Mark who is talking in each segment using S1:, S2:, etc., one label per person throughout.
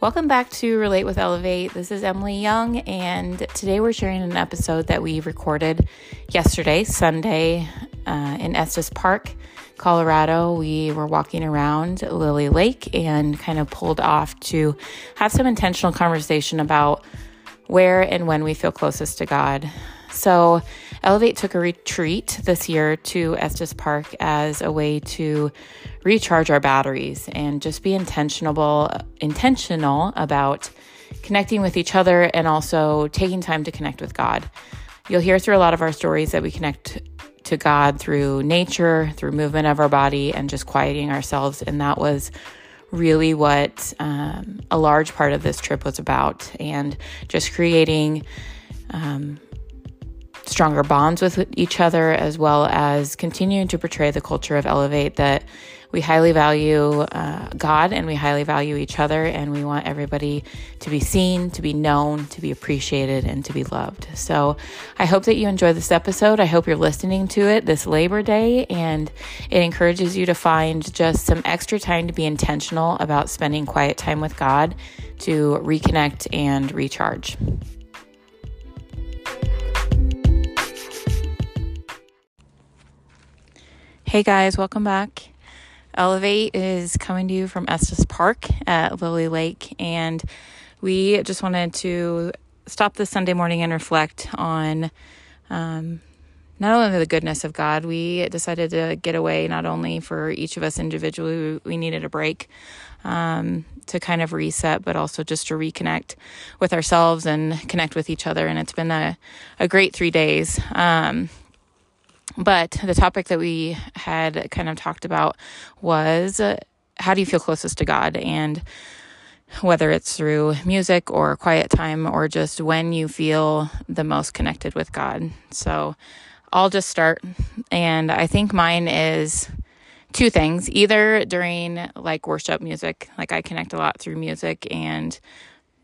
S1: Welcome back to Relate with Elevate. This is Emily Young, and today we're sharing an episode that we recorded yesterday, Sunday, uh, in Estes Park, Colorado. We were walking around Lily Lake and kind of pulled off to have some intentional conversation about where and when we feel closest to God. So, Elevate took a retreat this year to Estes Park as a way to recharge our batteries and just be intentional intentional about connecting with each other and also taking time to connect with God. You'll hear through a lot of our stories that we connect to God through nature, through movement of our body, and just quieting ourselves. And that was really what um, a large part of this trip was about, and just creating um, stronger bonds with each other, as well as continuing to portray the culture of Elevate that we highly value uh, God and we highly value each other, and we want everybody to be seen, to be known, to be appreciated, and to be loved. So I hope that you enjoy this episode. I hope you're listening to it this Labor Day, and it encourages you to find just some extra time to be intentional about spending quiet time with God to reconnect and recharge. Hey guys, welcome back. Elevate is coming to you from Estes Park at Lily Lake, and we just wanted to stop this Sunday morning and reflect on um, not only the goodness of God, we decided to get away not only for each of us individually, we needed a break um, to kind of reset, but also just to reconnect with ourselves and connect with each other. And it's been a, a great three days. Um, but the topic that we had kind of talked about was uh, how do you feel closest to God? And whether it's through music or quiet time or just when you feel the most connected with God. So I'll just start. And I think mine is two things either during like worship music, like I connect a lot through music and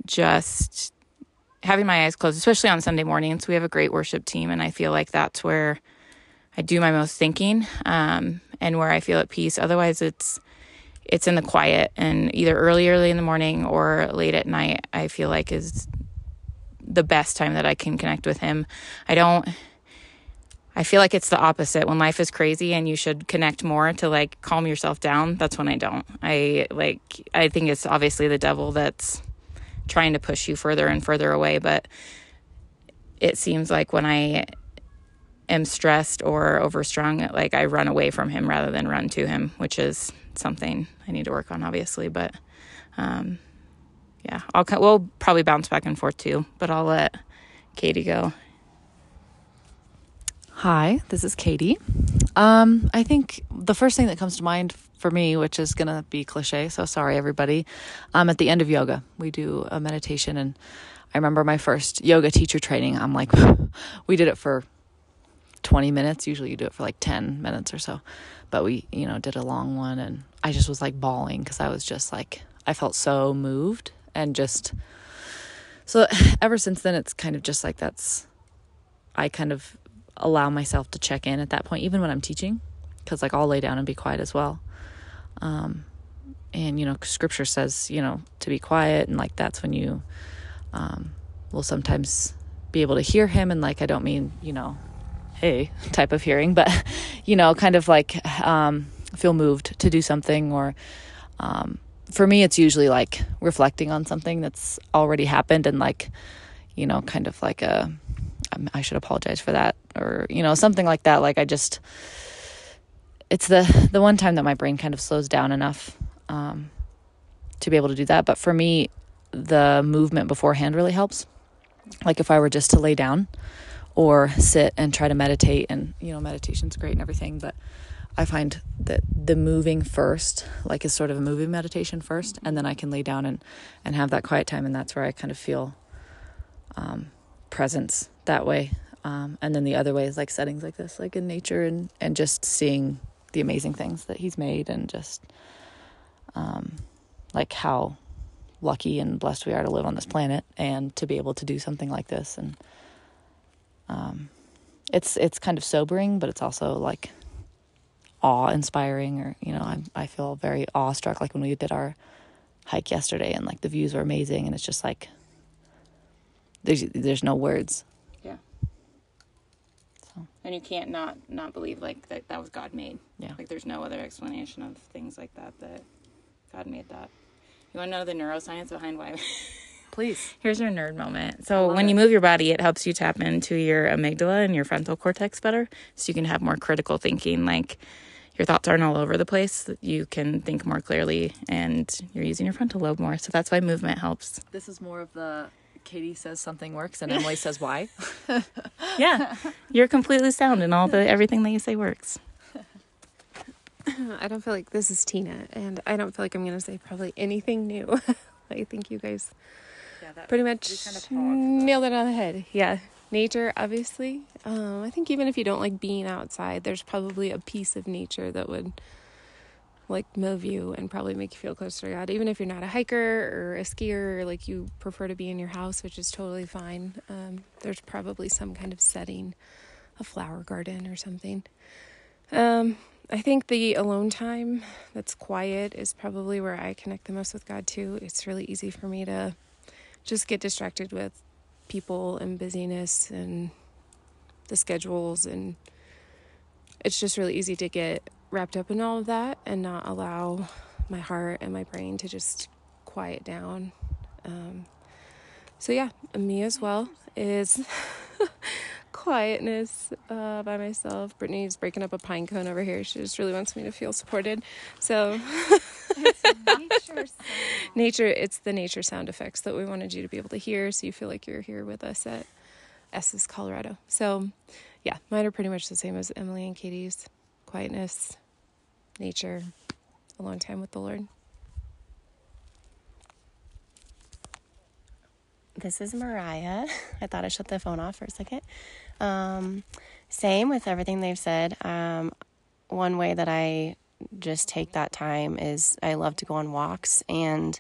S1: just having my eyes closed, especially on Sunday mornings. We have a great worship team, and I feel like that's where I do my most thinking um, and where I feel at peace. Otherwise, it's it's in the quiet and either early, early in the morning or late at night. I feel like is the best time that I can connect with Him. I don't. I feel like it's the opposite. When life is crazy and you should connect more to like calm yourself down, that's when I don't. I like I think it's obviously the devil that's trying to push you further and further away, but it seems like when I am stressed or overstrung, like I run away from him rather than run to him, which is something I need to work on, obviously. But um, yeah, I'll we'll probably bounce back and forth too, but I'll let Katie go.
S2: Hi, this is Katie. Um, I think the first thing that comes to mind for me, which is gonna be cliche, so sorry everybody. Um, at the end of yoga, we do a meditation, and I remember my first yoga teacher training. I'm like, we did it for 20 minutes. Usually you do it for like 10 minutes or so. But we, you know, did a long one and I just was like bawling because I was just like, I felt so moved and just. So ever since then, it's kind of just like that's. I kind of allow myself to check in at that point, even when I'm teaching, because like I'll lay down and be quiet as well. Um, and you know, scripture says, you know, to be quiet, and like that's when you um, will sometimes be able to hear him. And like, I don't mean, you know, hey type of hearing, but you know, kind of like um, feel moved to do something or um, for me it's usually like reflecting on something that's already happened and like you know kind of like a um, I should apologize for that or you know something like that. Like I just it's the the one time that my brain kind of slows down enough um, to be able to do that. But for me the movement beforehand really helps. Like if I were just to lay down or sit and try to meditate. And you know meditation's great and everything but i find that the moving first like is sort of a moving meditation first and then i can lay down and and have that quiet time and that's where i kind of feel um, presence that way. Um, and then the other way is like settings like this like in nature and and just seeing the amazing things that he's made and just um, like how lucky and blessed we are to live on this planet and to be able to do something like this. And um, it's it's kind of sobering, but it's also like awe inspiring, or you know, I I feel very awestruck. Like when we did our hike yesterday and like the views were amazing and it's just like there's there's no words.
S1: Yeah. So. And you can't not not believe like that that was God made.
S2: Yeah.
S1: Like there's no other explanation of things like that that God made that. You want to know the neuroscience behind why?
S2: Please.
S1: Here's your nerd moment. So when it. you move your body, it helps you tap into your amygdala and your frontal cortex better, so you can have more critical thinking. Like your thoughts aren't all over the place. You can think more clearly, and you're using your frontal lobe more. So that's why movement helps.
S2: This is more of the Katie says something works and Emily says why.
S1: yeah, you're completely sound in all the everything that you say works.
S3: I don't feel like this is Tina, and I don't feel like I'm going to say probably anything new. I think you guys yeah, pretty much kind of nailed it on the head. Yeah, nature, obviously. Um, I think even if you don't like being outside, there's probably a piece of nature that would like move you and probably make you feel closer to God. Even if you're not a hiker or a skier, or like you prefer to be in your house, which is totally fine. Um, there's probably some kind of setting, a flower garden or something. Um, I think the alone time that's quiet is probably where I connect the most with God too. It's really easy for me to just get distracted with people and busyness and the schedules and it's just really easy to get wrapped up in all of that and not allow my heart and my brain to just quiet down. Um, so yeah, me as well is quietness uh, by myself. Brittany's breaking up a pine cone over here. She just really wants me to feel supported. So nature, nature, it's the nature sound effects that we wanted you to be able to hear, so you feel like you're here with us at Estes, Colorado. So yeah, mine are pretty much the same as Emily and Katie's. Quietness, nature, a long time with the Lord.
S4: This is Mariah. I thought I shut the phone off for a second. Um, same with everything they've said. Um, one way that I just take that time is I love to go on walks, and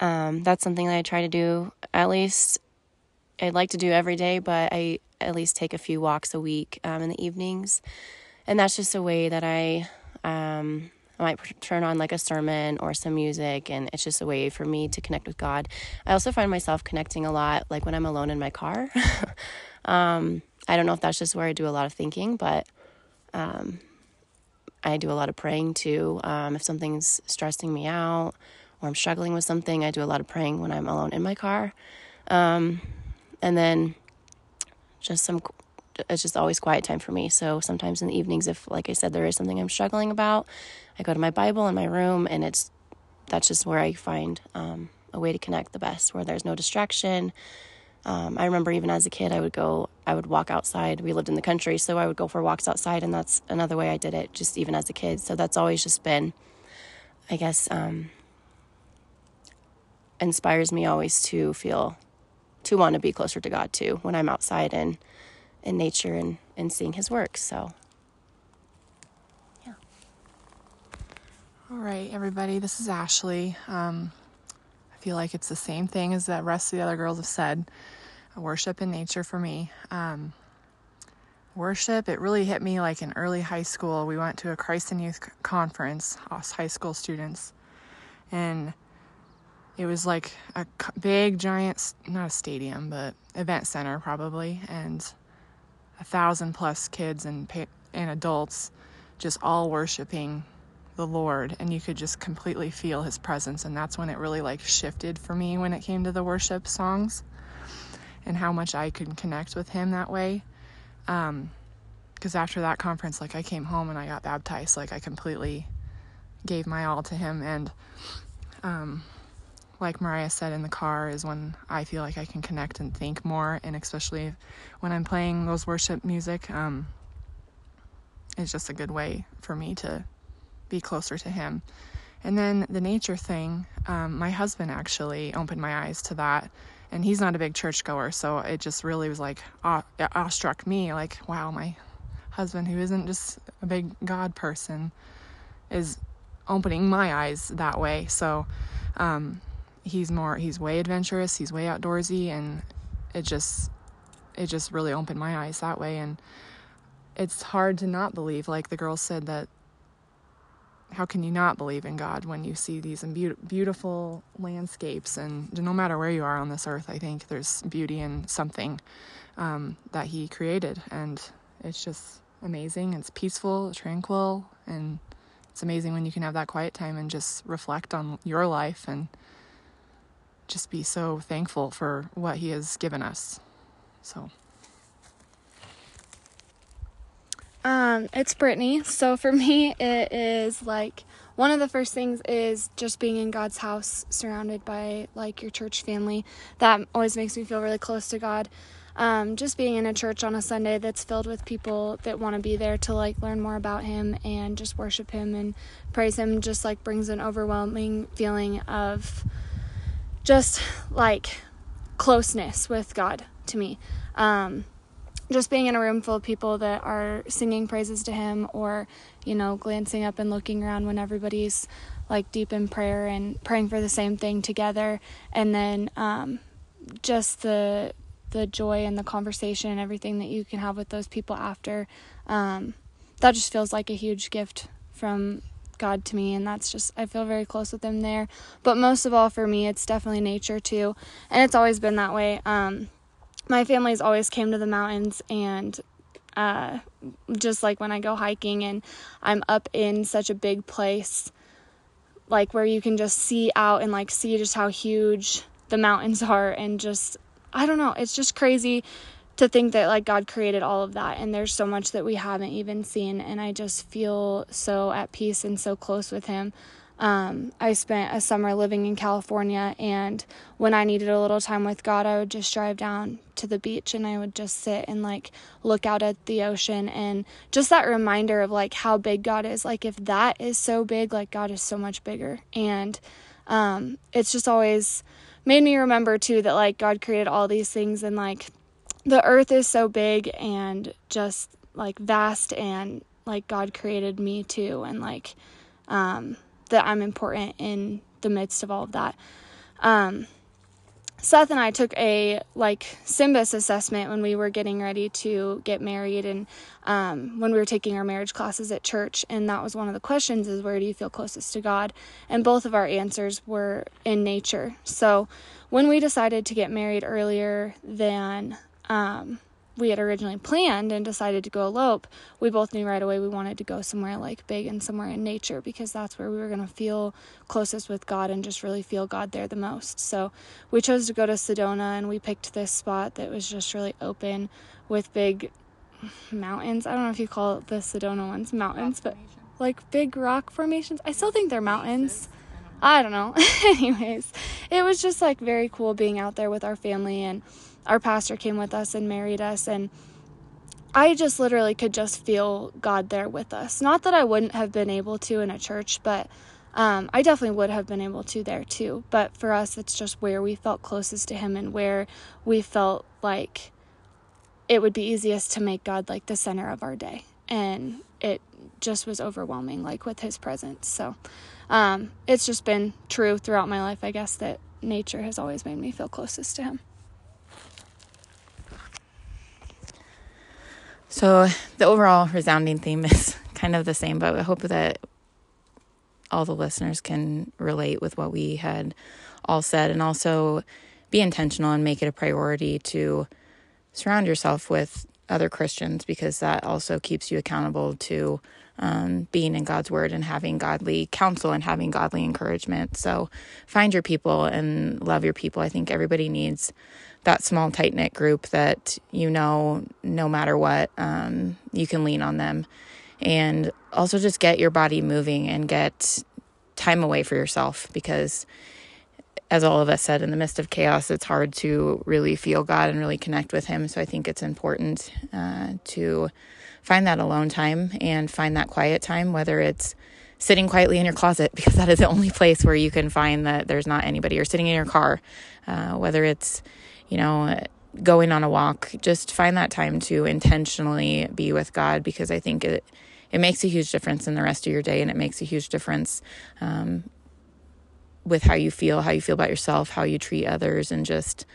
S4: um, that's something that I try to do at least. I'd like to do every day, but I at least take a few walks a week um, in the evenings, and that's just a way that I um, I might turn on like a sermon or some music, and it's just a way for me to connect with God. I also find myself connecting a lot, like when I'm alone in my car. um, I don't know if that's just where I do a lot of thinking, but um, I do a lot of praying too. Um, if something's stressing me out or I'm struggling with something, I do a lot of praying when I'm alone in my car. Um, and then just some it's just always quiet time for me. So sometimes in the evenings, if like I said, there is something I'm struggling about, I go to my Bible in my room, and it's that's just where I find um, a way to connect the best, where there's no distraction. Um, I remember even as a kid, I would go, I would walk outside. We lived in the country, so I would go for walks outside, and that's another way I did it, just even as a kid. So that's always just been, I guess, um, inspires me always to feel, to want to be closer to God too when I'm outside and in nature and, and seeing his work. So,
S5: yeah. All right, everybody, this is Ashley. Um, feel like it's the same thing as the rest of the other girls have said. Worship in nature for me. Um, worship, it really hit me like in early high school. We went to a Christ in Youth conference, us high school students, and it was like a big, giant, not a stadium, but event center probably, and a thousand plus kids and and adults just all worshiping the Lord and you could just completely feel his presence. And that's when it really like shifted for me when it came to the worship songs and how much I could connect with him that way. Um because after that conference like I came home and I got baptized. Like I completely gave my all to him. And um like Mariah said in the car, is when I feel like I can connect and think more, and especially when I'm playing those worship music, um, it's just a good way for me to be closer to Him. And then the nature thing, um, my husband actually opened my eyes to that, and he's not a big churchgoer, so it just really was like awe, awestruck me, like wow, my husband who isn't just a big God person is opening my eyes that way. So. Um, he's more he's way adventurous he's way outdoorsy and it just it just really opened my eyes that way and it's hard to not believe like the girl said that how can you not believe in God when you see these beautiful landscapes? And no matter where you are on this earth, I think there's beauty in something um, that He created. And it's just amazing. It's peaceful, tranquil, and it's amazing when you can have that quiet time and just reflect on your life and just be so thankful for what He has given us. So.
S6: Um, it's Brittany. So for me, it is like one of the first things is just being in God's house, surrounded by like your church family. That always makes me feel really close to God. Um, just being in a church on a Sunday that's filled with people that want to be there to like learn more about Him and just worship Him and praise Him, just like brings an overwhelming feeling of just like closeness with God to me. Um, just being in a room full of people that are singing praises to him or you know glancing up and looking around when everybody's like deep in prayer and praying for the same thing together and then um, just the the joy and the conversation and everything that you can have with those people after um, that just feels like a huge gift from God to me, and that's just, I feel very close with Him there. But most of all, for me, it's definitely nature too, and it's always been that way. Um, my family's always came to the mountains and uh, just like when I go hiking and I'm up in such a big place, like where you can just see out and like see just how huge the mountains are, and just I don't know, it's just crazy to think that like God created all of that and there's so much that we haven't even seen, and I just feel so at peace and so close with Him. Um, I spent a summer living in California, and when I needed a little time with God, I would just drive down to the beach and I would just sit and like look out at the ocean and just that reminder of like how big God is. Like, if that is so big, like God is so much bigger. And um, it's just always made me remember too that like God created all these things and like the earth is so big and just like vast and like God created me too. And like, um, that I'm important in the midst of all of that. Um, Seth and I took a like SYMBIS assessment when we were getting ready to get married and um, when we were taking our marriage classes at church. And that was one of the questions is where do you feel closest to God? And both of our answers were in nature. So when we decided to get married earlier than um, we had originally planned and decided to go elope, we both knew right away we wanted to go somewhere like big and somewhere in nature because that's where we were going to feel closest with God and just really feel God there the most. So we chose to go to Sedona and we picked this spot that was just really open with big mountains. I don't know if you call it the Sedona ones mountains, but like big rock formations. I still think they're mountains. I don't know. Anyways, it was just like very cool being out there with our family and our pastor came with us and married us and I just literally could just feel God there with us. Not that I wouldn't have been able to in a church, but um, I definitely would have been able to there too. But for us, it's just where we felt closest to Him and where we felt like it would be easiest to make God like the center of our day. And it just was overwhelming, like with His presence. So um, it's just been true throughout my life, I guess, that nature has always made me feel closest to Him.
S1: So the overall resounding theme is kind of the same, but I hope that all the listeners can relate with what we had all said and also be intentional and make it a priority to surround yourself with other Christians because that also keeps you accountable to um, being in God's word and having godly counsel and having godly encouragement. So find your people and love your people. I think everybody needs that small, tight knit group that you know, no matter what, um, you can lean on them. And also just get your body moving and get time away for yourself because, as all of us said, in the midst of chaos, it's hard to really feel God and really connect with Him. So I think it's important uh, to find that alone time and find that quiet time, whether it's sitting quietly in your closet because that is the only place where you can find that there's not anybody or sitting in your car uh, whether it's you know, going on a walk, just find that time to intentionally be with God because I think it it makes a huge difference in the rest of your day and it makes a huge difference um, with how you feel, how you feel about yourself, how you treat others, and just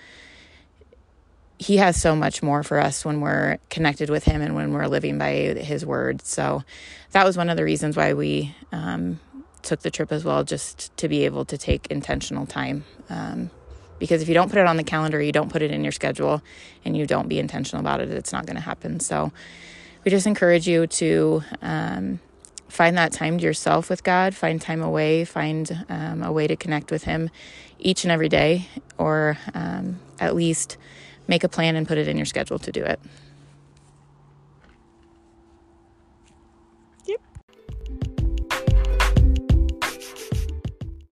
S1: he has so much more for us when we're connected with him and when we're living by his word. So that was one of the reasons why we um, took the trip as well, just to be able to take intentional time. Um, because if you don't put it on the calendar, you don't put it in your schedule, and you don't be intentional about it, it's not going to happen. So we just encourage you to um, find that time to yourself with God, find time away, find um, a way to connect with Him each and every day, or um, at least make a plan and put it in your schedule to do it.